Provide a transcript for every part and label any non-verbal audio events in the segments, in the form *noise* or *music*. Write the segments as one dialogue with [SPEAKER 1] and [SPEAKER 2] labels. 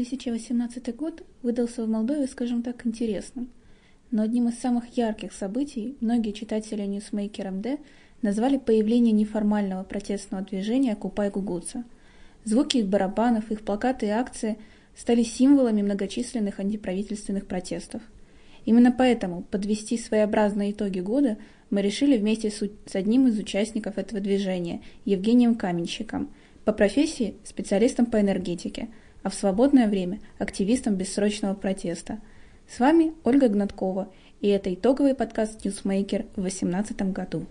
[SPEAKER 1] 2018 год выдался в Молдове, скажем так, интересным. Но одним из самых ярких событий многие читатели Newsmaker МД назвали появление неформального протестного движения «Купай Гугуца». Звуки их барабанов, их плакаты и акции стали символами многочисленных антиправительственных протестов. Именно поэтому подвести своеобразные итоги года мы решили вместе с одним из участников этого движения, Евгением Каменщиком, по профессии специалистом по энергетике – а в свободное время – активистом бессрочного протеста. С вами Ольга Гнаткова, и это итоговый подкаст «NewsMaker» в 2018 году.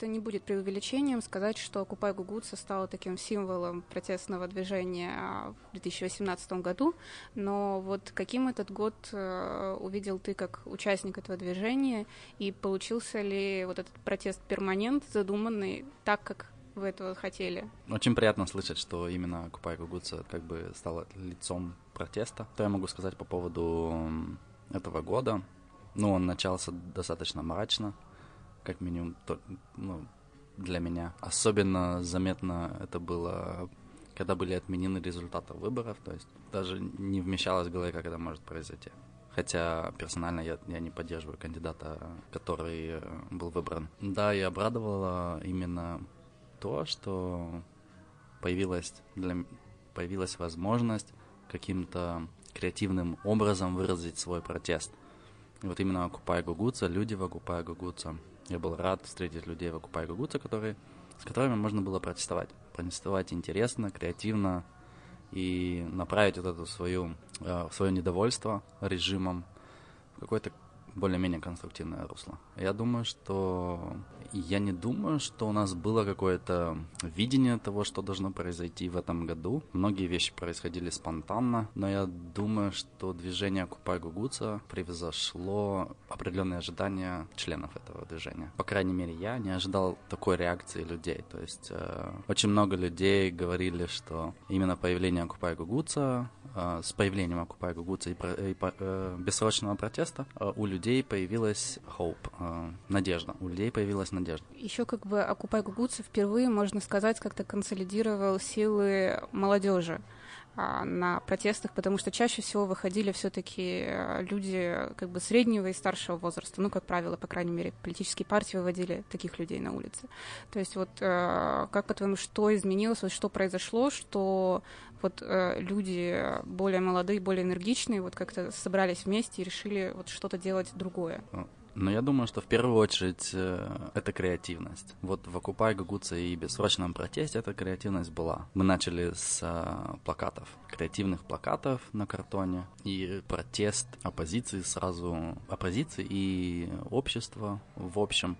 [SPEAKER 2] Это не будет преувеличением сказать, что «Occupy Гугуца» стала таким символом протестного движения в 2018 году, но вот каким этот год э, увидел ты как участник этого движения, и получился ли вот этот протест перманент, задуманный так, как вы этого хотели?
[SPEAKER 3] Очень приятно слышать, что именно «Окупай Гугуца» как бы стала лицом протеста. Что я могу сказать по поводу этого года? Ну, он начался достаточно мрачно, как минимум то, ну, для меня. Особенно заметно это было, когда были отменены результаты выборов, то есть даже не вмещалось в голове, как это может произойти. Хотя персонально я, я не поддерживаю кандидата, который э, был выбран. Да, и обрадовало именно то, что появилась, для, появилась возможность каким-то креативным образом выразить свой протест. И вот именно Окупай Гугуца, люди в Окупай Гугуца я был рад встретить людей в Окупай Гугуца, которые, с которыми можно было протестовать. Протестовать интересно, креативно и направить вот это свою, э, свое недовольство режимом в какой-то более-менее конструктивное русло. Я думаю, что я не думаю, что у нас было какое-то видение того, что должно произойти в этом году. Многие вещи происходили спонтанно, но я думаю, что движение Купай Гугуца превзошло определенные ожидания членов этого движения. По крайней мере, я не ожидал такой реакции людей. То есть э, очень много людей говорили, что именно появление Купай Гугуца с появлением Окупай Гугуца и, и э, бессрочного протеста э, у людей появилась hope, э, надежда. У людей появилась надежда.
[SPEAKER 2] Еще как бы Окупай Гугуца впервые, можно сказать, как-то консолидировал силы молодежи на протестах, потому что чаще всего выходили все-таки э, люди как бы среднего и старшего возраста, ну, как правило, по крайней мере, политические партии выводили таких людей на улицы. То есть вот э, как, по-твоему, что изменилось, вот что произошло, что вот э, люди более молодые, более энергичные вот как-то собрались вместе и решили вот что-то делать другое?
[SPEAKER 3] Но я думаю, что в первую очередь э, это креативность. Вот в «Окупай Гугуца» и «Бессрочном протесте» эта креативность была. Мы начали с э, плакатов, креативных плакатов на картоне, и протест оппозиции сразу, оппозиции и общества в общем,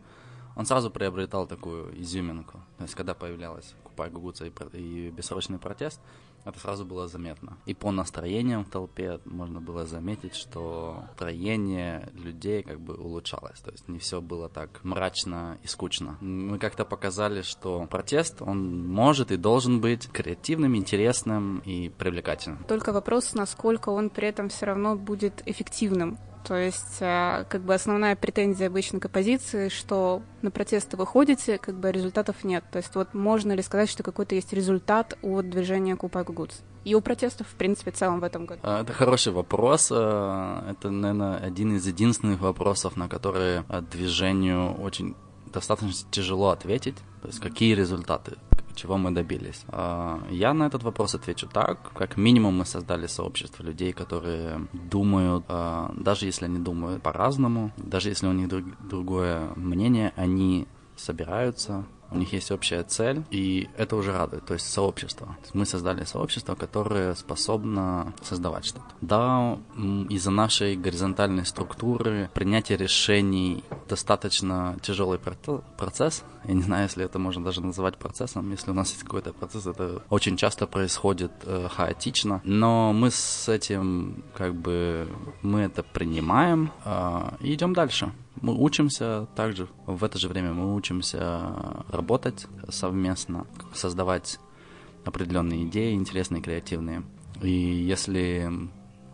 [SPEAKER 3] он сразу приобретал такую изюминку. То есть, когда появлялась «Окупай Гугуца» и, и «Бессрочный протест», это сразу было заметно. И по настроениям в толпе можно было заметить, что настроение людей как бы улучшалось. То есть не все было так мрачно и скучно. Мы как-то показали, что протест, он может и должен быть креативным, интересным и привлекательным.
[SPEAKER 2] Только вопрос, насколько он при этом все равно будет эффективным. То есть, э, как бы основная претензия обычно к оппозиции, что на протесты вы ходите, как бы результатов нет. То есть, вот можно ли сказать, что какой-то есть результат от движения Купай Гугуц? И у протестов, в принципе, в целом в этом году?
[SPEAKER 3] А, это хороший вопрос. Э, это, наверное, один из единственных вопросов, на которые э, движению очень достаточно тяжело ответить. То есть, какие результаты? Чего мы добились. А, я на этот вопрос отвечу так. Как минимум мы создали сообщество людей, которые думают, а, даже если они думают по-разному, даже если у них другое мнение, они собираются, у них есть общая цель, и это уже радует, то есть сообщество. Мы создали сообщество, которое способно создавать что-то. Да, из-за нашей горизонтальной структуры принятие решений достаточно тяжелый процесс. Я не знаю, если это можно даже называть процессом. Если у нас есть какой-то процесс, это очень часто происходит э, хаотично. Но мы с этим, как бы, мы это принимаем э, и идем дальше мы учимся также, в это же время мы учимся работать совместно, создавать определенные идеи, интересные, креативные. И если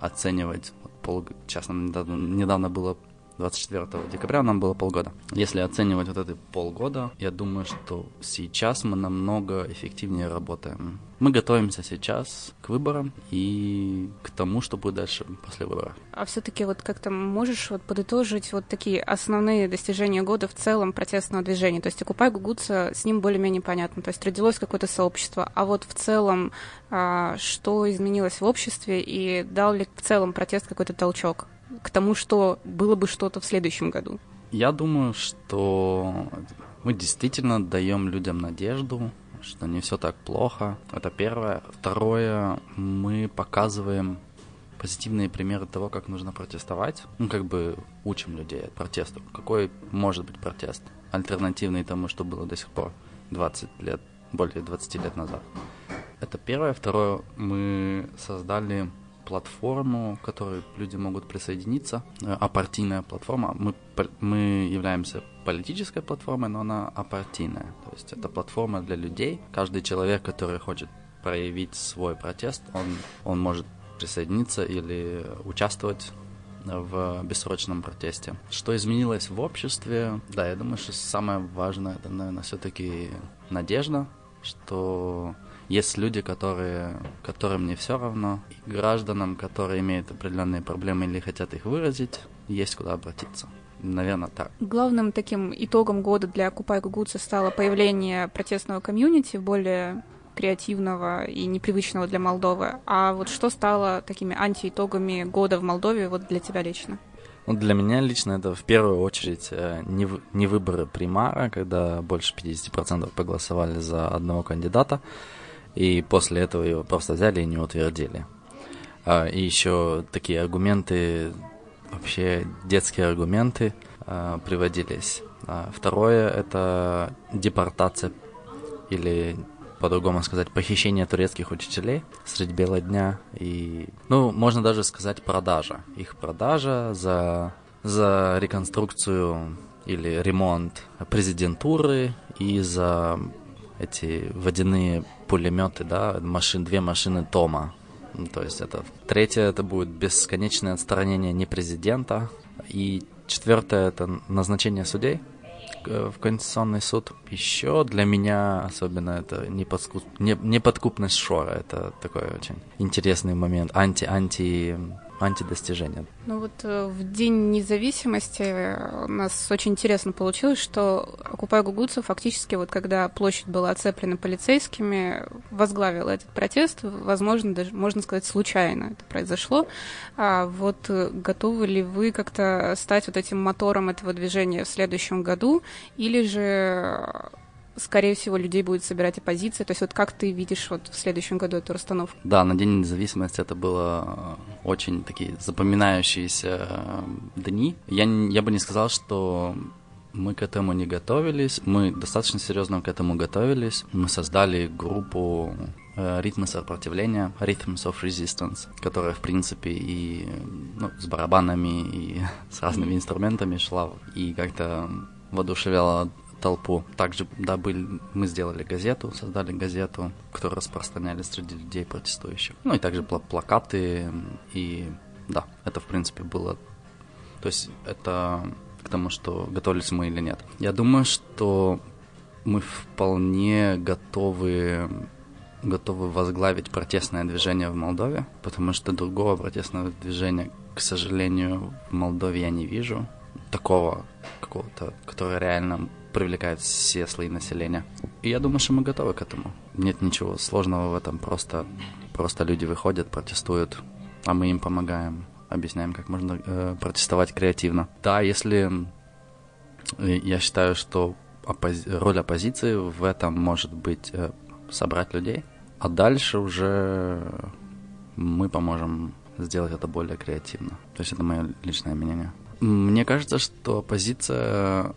[SPEAKER 3] оценивать, пол, честно, недавно, недавно было 24 декабря нам было полгода. Если оценивать вот эти полгода, я думаю, что сейчас мы намного эффективнее работаем. Мы готовимся сейчас к выборам и к тому, что будет дальше после выборов.
[SPEAKER 2] А все-таки вот как-то можешь вот подытожить вот такие основные достижения года в целом протестного движения? То есть Окупай Гугуца, с ним более-менее понятно. То есть родилось какое-то сообщество. А вот в целом, а, что изменилось в обществе и дал ли в целом протест какой-то толчок? к тому, что было бы что-то в следующем году?
[SPEAKER 3] Я думаю, что мы действительно даем людям надежду, что не все так плохо. Это первое. Второе, мы показываем позитивные примеры того, как нужно протестовать. Ну, как бы учим людей от протесту. Какой может быть протест? Альтернативный тому, что было до сих пор 20 лет, более 20 лет назад. Это первое. Второе, мы создали платформу, к которой люди могут присоединиться, э, апартийная платформа. Мы, мы являемся политической платформой, но она апартийная. То есть это платформа для людей. Каждый человек, который хочет проявить свой протест, он, он может присоединиться или участвовать в бессрочном протесте. Что изменилось в обществе? Да, я думаю, что самое важное, это, наверное, все-таки надежда, что есть люди, которые, которым не все равно, и гражданам, которые имеют определенные проблемы или хотят их выразить, есть куда обратиться. Наверное, так.
[SPEAKER 2] Главным таким итогом года для Купай Гугуца стало появление протестного комьюнити, более креативного и непривычного для Молдовы. А вот что стало такими антиитогами года в Молдове вот для тебя лично?
[SPEAKER 3] Ну, для меня лично это в первую очередь э, не, не выборы примара, когда больше 50% проголосовали за одного кандидата, и после этого его просто взяли и не утвердили. А, и еще такие аргументы, вообще детские аргументы а, приводились. А, второе – это депортация или по-другому сказать, похищение турецких учителей средь бела дня и, ну, можно даже сказать, продажа. Их продажа за, за реконструкцию или ремонт президентуры и за эти водяные пулеметы, да, машин, две машины Тома. Ну, то есть это третье, это будет бесконечное отстранение не президента. И четвертое, это назначение судей в Конституционный суд. Еще для меня особенно это неподкуп, не, неподкупность Шора. Это такой очень интересный момент. Анти-анти антидостижения.
[SPEAKER 2] Ну вот э, в День независимости у нас очень интересно получилось, что Окупай Гугуцу фактически, вот когда площадь была оцеплена полицейскими, возглавил этот протест, возможно, даже, можно сказать, случайно это произошло. А вот э, готовы ли вы как-то стать вот этим мотором этого движения в следующем году, или же скорее всего, людей будет собирать оппозиция. То есть вот как ты видишь вот в следующем году эту расстановку?
[SPEAKER 3] Да, на День независимости это было э, очень такие запоминающиеся э, дни. Я, я бы не сказал, что мы к этому не готовились. Мы достаточно серьезно к этому готовились. Мы создали группу э, ритмы сопротивления, Rhythms of Resistance, которая, в принципе, и ну, с барабанами, и *laughs* с разными инструментами шла, и как-то воодушевляла толпу. Также, да, были, мы сделали газету, создали газету, которую распространяли среди людей протестующих. Ну и также пл- плакаты, и да, это, в принципе, было... То есть это к тому, что готовились мы или нет. Я думаю, что мы вполне готовы готовы возглавить протестное движение в Молдове, потому что другого протестного движения, к сожалению, в Молдове я не вижу. Такого какого-то, которое реально привлекает все слои населения. И я думаю, что мы готовы к этому. Нет ничего сложного в этом, просто, просто люди выходят, протестуют, а мы им помогаем, объясняем, как можно э, протестовать креативно. Да, если э, я считаю, что оппози- роль оппозиции в этом может быть э, собрать людей, а дальше уже мы поможем сделать это более креативно. То есть это мое личное мнение. Мне кажется, что оппозиция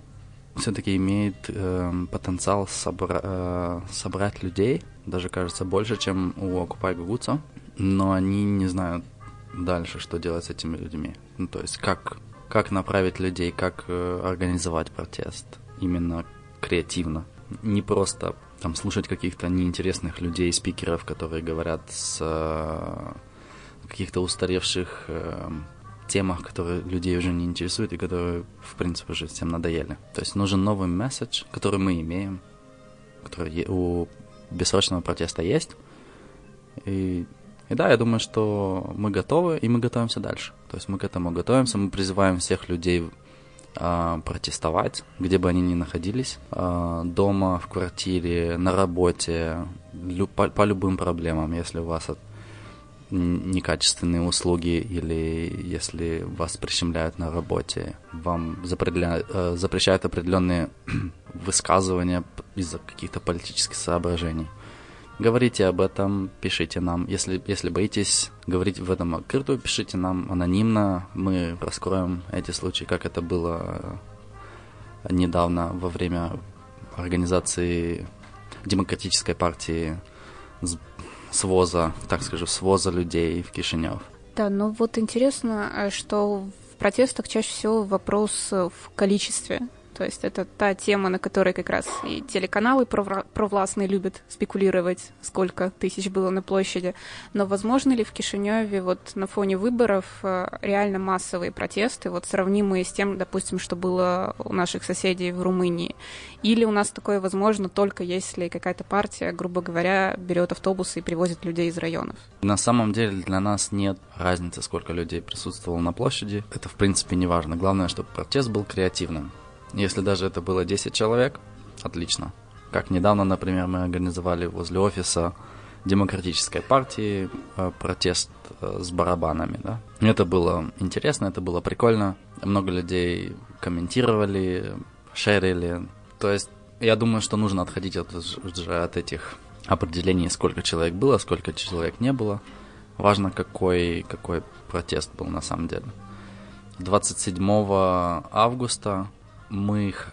[SPEAKER 3] все-таки имеет э, потенциал собра- э, собрать людей, даже кажется больше, чем у Occupy Гугуца, но они не знают дальше, что делать с этими людьми. Ну, то есть как, как направить людей, как э, организовать протест именно креативно. Не просто там слушать каких-то неинтересных людей, спикеров, которые говорят с э, каких-то устаревших э, темах, которые людей уже не интересуют и которые, в принципе, уже всем надоели. То есть нужен новый месседж, который мы имеем, который у бессрочного протеста есть. И, и да, я думаю, что мы готовы, и мы готовимся дальше. То есть мы к этому готовимся, мы призываем всех людей э, протестовать, где бы они ни находились, э, дома, в квартире, на работе, по, по любым проблемам, если у вас от, некачественные услуги или если вас прищемляют на работе, вам запредля... Э, запрещают определенные *clears throat* высказывания из-за каких-то политических соображений. Говорите об этом, пишите нам. Если, если боитесь говорить в этом открытую, пишите нам анонимно. Мы раскроем эти случаи, как это было недавно во время организации Демократической партии своза, так скажу, своза людей в Кишинев.
[SPEAKER 2] Да, ну вот интересно, э, что в протестах чаще всего вопрос в количестве то есть это та тема, на которой как раз и телеканалы провластные любят спекулировать, сколько тысяч было на площади. Но возможно ли в Кишиневе вот на фоне выборов э, реально массовые протесты, вот сравнимые с тем, допустим, что было у наших соседей в Румынии? Или у нас такое возможно только если какая-то партия, грубо говоря, берет автобусы и привозит людей из районов?
[SPEAKER 3] На самом деле для нас нет разницы, сколько людей присутствовало на площади. Это в принципе не важно. Главное, чтобы протест был креативным. Если даже это было 10 человек, отлично. Как недавно, например, мы организовали возле офиса демократической партии э, протест э, с барабанами, да. Это было интересно, это было прикольно. Много людей комментировали, шерили. То есть я думаю, что нужно отходить от, от этих определений, сколько человек было, сколько человек не было. Важно, какой, какой протест был на самом деле. 27 августа мы их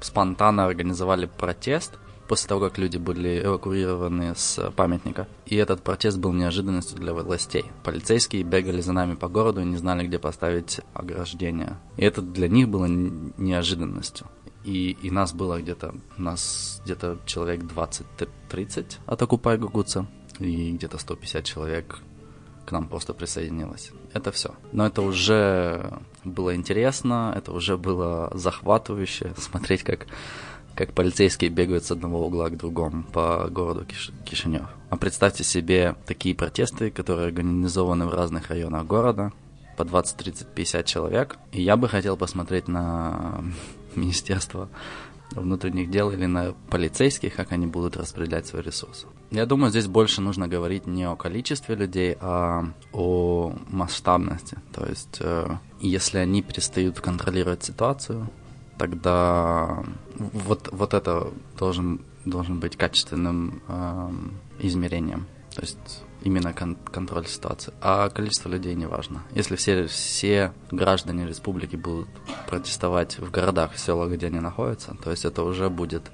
[SPEAKER 3] спонтанно организовали протест после того, как люди были эвакуированы с памятника. И этот протест был неожиданностью для властей. Полицейские бегали за нами по городу и не знали, где поставить ограждение. И это для них было неожиданностью. И, и нас было где-то, нас где-то человек 20-30 от Окупай Гугуца, и где-то 150 человек к нам просто присоединилось. Это все. Но это уже было интересно, это уже было захватывающе *laughs* смотреть, как, как полицейские бегают с одного угла к другому по городу Киш... Кишинев. А представьте себе такие протесты, которые организованы в разных районах города, по 20, 30, 50 человек. И я бы хотел посмотреть на *laughs* Министерство внутренних дел или на полицейских, как они будут распределять свои ресурсы. Я думаю, здесь больше нужно говорить не о количестве людей, а о масштабности. То есть, э, если они перестают контролировать ситуацию, тогда вот, вот это должен, должен быть качественным э, измерением. То есть именно кон- контроль ситуации. А количество людей не важно. Если все, все граждане республики будут протестовать в городах, в селах, где они находятся, то есть это уже будет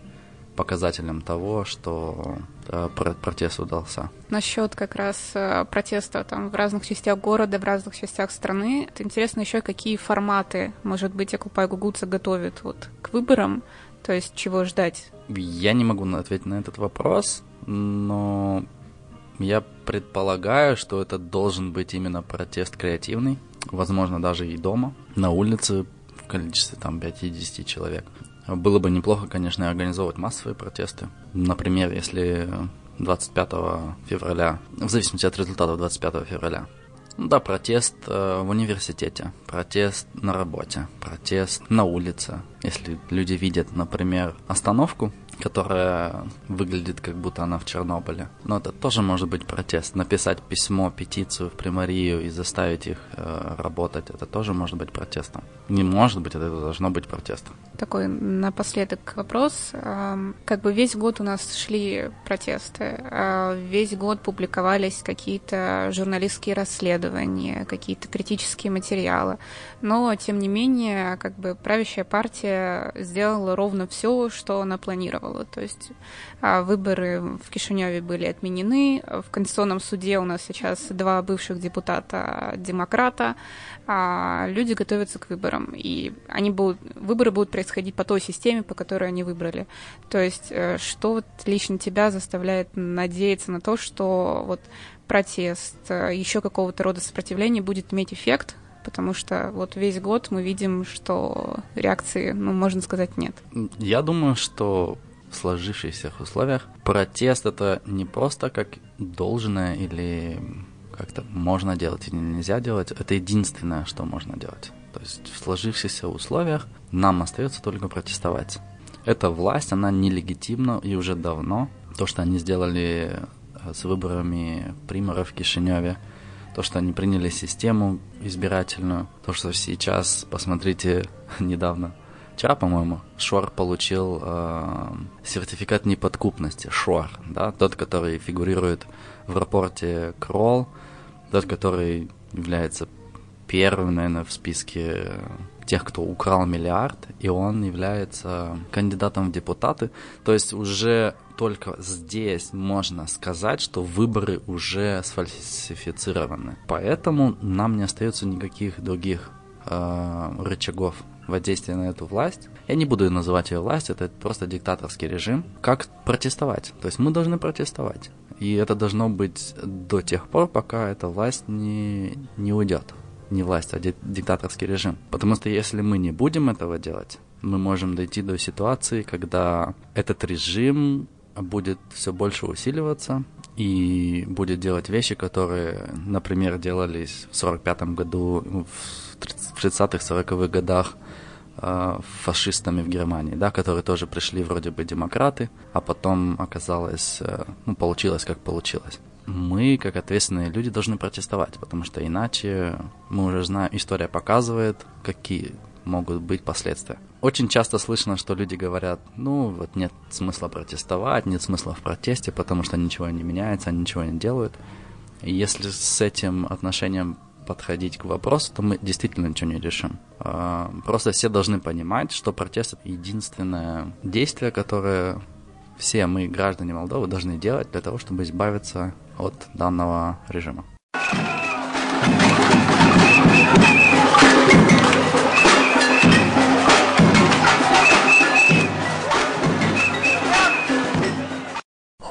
[SPEAKER 3] показателем того, что э, протест удался.
[SPEAKER 2] Насчет как раз э, протеста там в разных частях города, в разных частях страны, это интересно еще, какие форматы, может быть, Акупай Гугуца готовит вот к выборам, то есть чего ждать?
[SPEAKER 3] Я не могу ответить на этот вопрос, но я предполагаю, что это должен быть именно протест креативный, возможно, даже и дома, на улице в количестве там 5-10 человек. Было бы неплохо, конечно, организовывать массовые протесты. Например, если 25 февраля, в зависимости от результатов 25 февраля, да, протест э, в университете, протест на работе, протест на улице. Если люди видят, например, остановку которая выглядит как будто она в Чернобыле. Но это тоже может быть протест. Написать письмо, петицию в примарию и заставить их э, работать, это тоже может быть протестом. Не может быть, это должно быть протестом.
[SPEAKER 2] Такой напоследок вопрос. Как бы весь год у нас шли протесты, а весь год публиковались какие-то журналистские расследования, какие-то критические материалы. Но, тем не менее, как бы правящая партия сделала ровно все, что она планировала участвовала. То есть а, выборы в Кишиневе были отменены. В Конституционном суде у нас сейчас два бывших депутата демократа. А люди готовятся к выборам. И они будут, выборы будут происходить по той системе, по которой они выбрали. То есть э, что вот лично тебя заставляет надеяться на то, что вот протест, э, еще какого-то рода сопротивление будет иметь эффект, потому что вот весь год мы видим, что реакции, ну, можно сказать, нет.
[SPEAKER 3] Я думаю, что в сложившихся условиях протест это не просто как должное или как-то можно делать или нельзя делать, это единственное, что можно делать. То есть в сложившихся условиях нам остается только протестовать. Эта власть, она нелегитимна и уже давно. То, что они сделали э, с выборами примеров в Кишиневе, то, что они приняли систему избирательную, то, что сейчас, посмотрите, *laughs* недавно, вчера, по-моему, Шор получил э, сертификат неподкупности, Шор, да, тот, который фигурирует в рапорте Кролл, тот, который является первым, наверное, в списке тех, кто украл миллиард, и он является кандидатом в депутаты. То есть уже только здесь можно сказать, что выборы уже сфальсифицированы. Поэтому нам не остается никаких других э, рычагов воздействия на эту власть. Я не буду называть ее власть, это просто диктаторский режим. Как протестовать? То есть мы должны протестовать. И это должно быть до тех пор, пока эта власть не, не уйдет. Не власть, а диктаторский режим. Потому что если мы не будем этого делать, мы можем дойти до ситуации, когда этот режим будет все больше усиливаться и будет делать вещи, которые, например, делались в 45 году, в 30-х, 40-х годах фашистами в Германии, да, которые тоже пришли вроде бы демократы, а потом оказалось, э, ну, получилось как получилось. Мы, как ответственные люди, должны протестовать, потому что иначе мы уже знаем, история показывает, какие могут быть последствия. Очень часто слышно, что люди говорят, ну вот нет смысла протестовать, нет смысла в протесте, потому что ничего не меняется, ничего не делают. И если с этим отношением подходить к вопросу, то мы действительно ничего не решим. А, просто все должны понимать, что протест это единственное действие, которое все мы, граждане Молдовы, должны делать для того, чтобы избавиться от данного режима.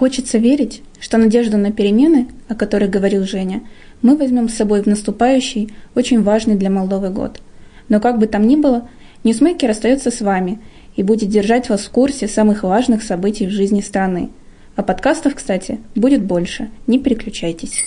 [SPEAKER 1] Хочется верить, что надежду на перемены, о которой говорил Женя, мы возьмем с собой в наступающий, очень важный для Молдовы год. Но как бы там ни было, Ньюсмейкер остается с вами и будет держать вас в курсе самых важных событий в жизни страны. А подкастов, кстати, будет больше. Не переключайтесь.